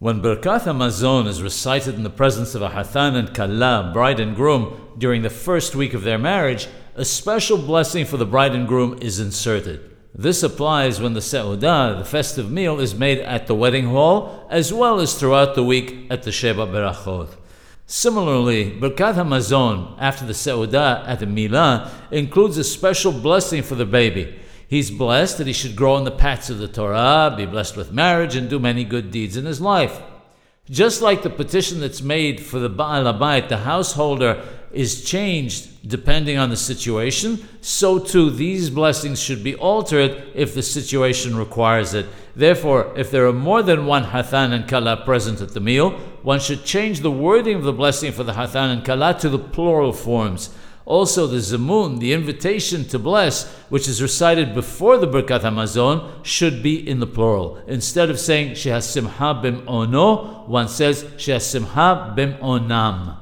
When Birkat Hamazon is recited in the presence of a Hathan and Kala, bride and groom, during the first week of their marriage, a special blessing for the bride and groom is inserted. This applies when the Seudah, the festive meal, is made at the wedding hall, as well as throughout the week at the Sheba Berachot. Similarly, Birkat Hamazon, after the Seudah at the Milah, includes a special blessing for the baby. He's blessed that he should grow in the paths of the Torah, be blessed with marriage, and do many good deeds in his life. Just like the petition that's made for the Baal Abayit, the householder, is changed depending on the situation, so too these blessings should be altered if the situation requires it. Therefore, if there are more than one Hathan and Kala present at the meal, one should change the wording of the blessing for the Hathan and Kala to the plural forms. Also, the Zamun, the invitation to bless, which is recited before the Birkat Hamazon, should be in the plural. Instead of saying She has Simha bim Ono, one says She has Simha bim Onam.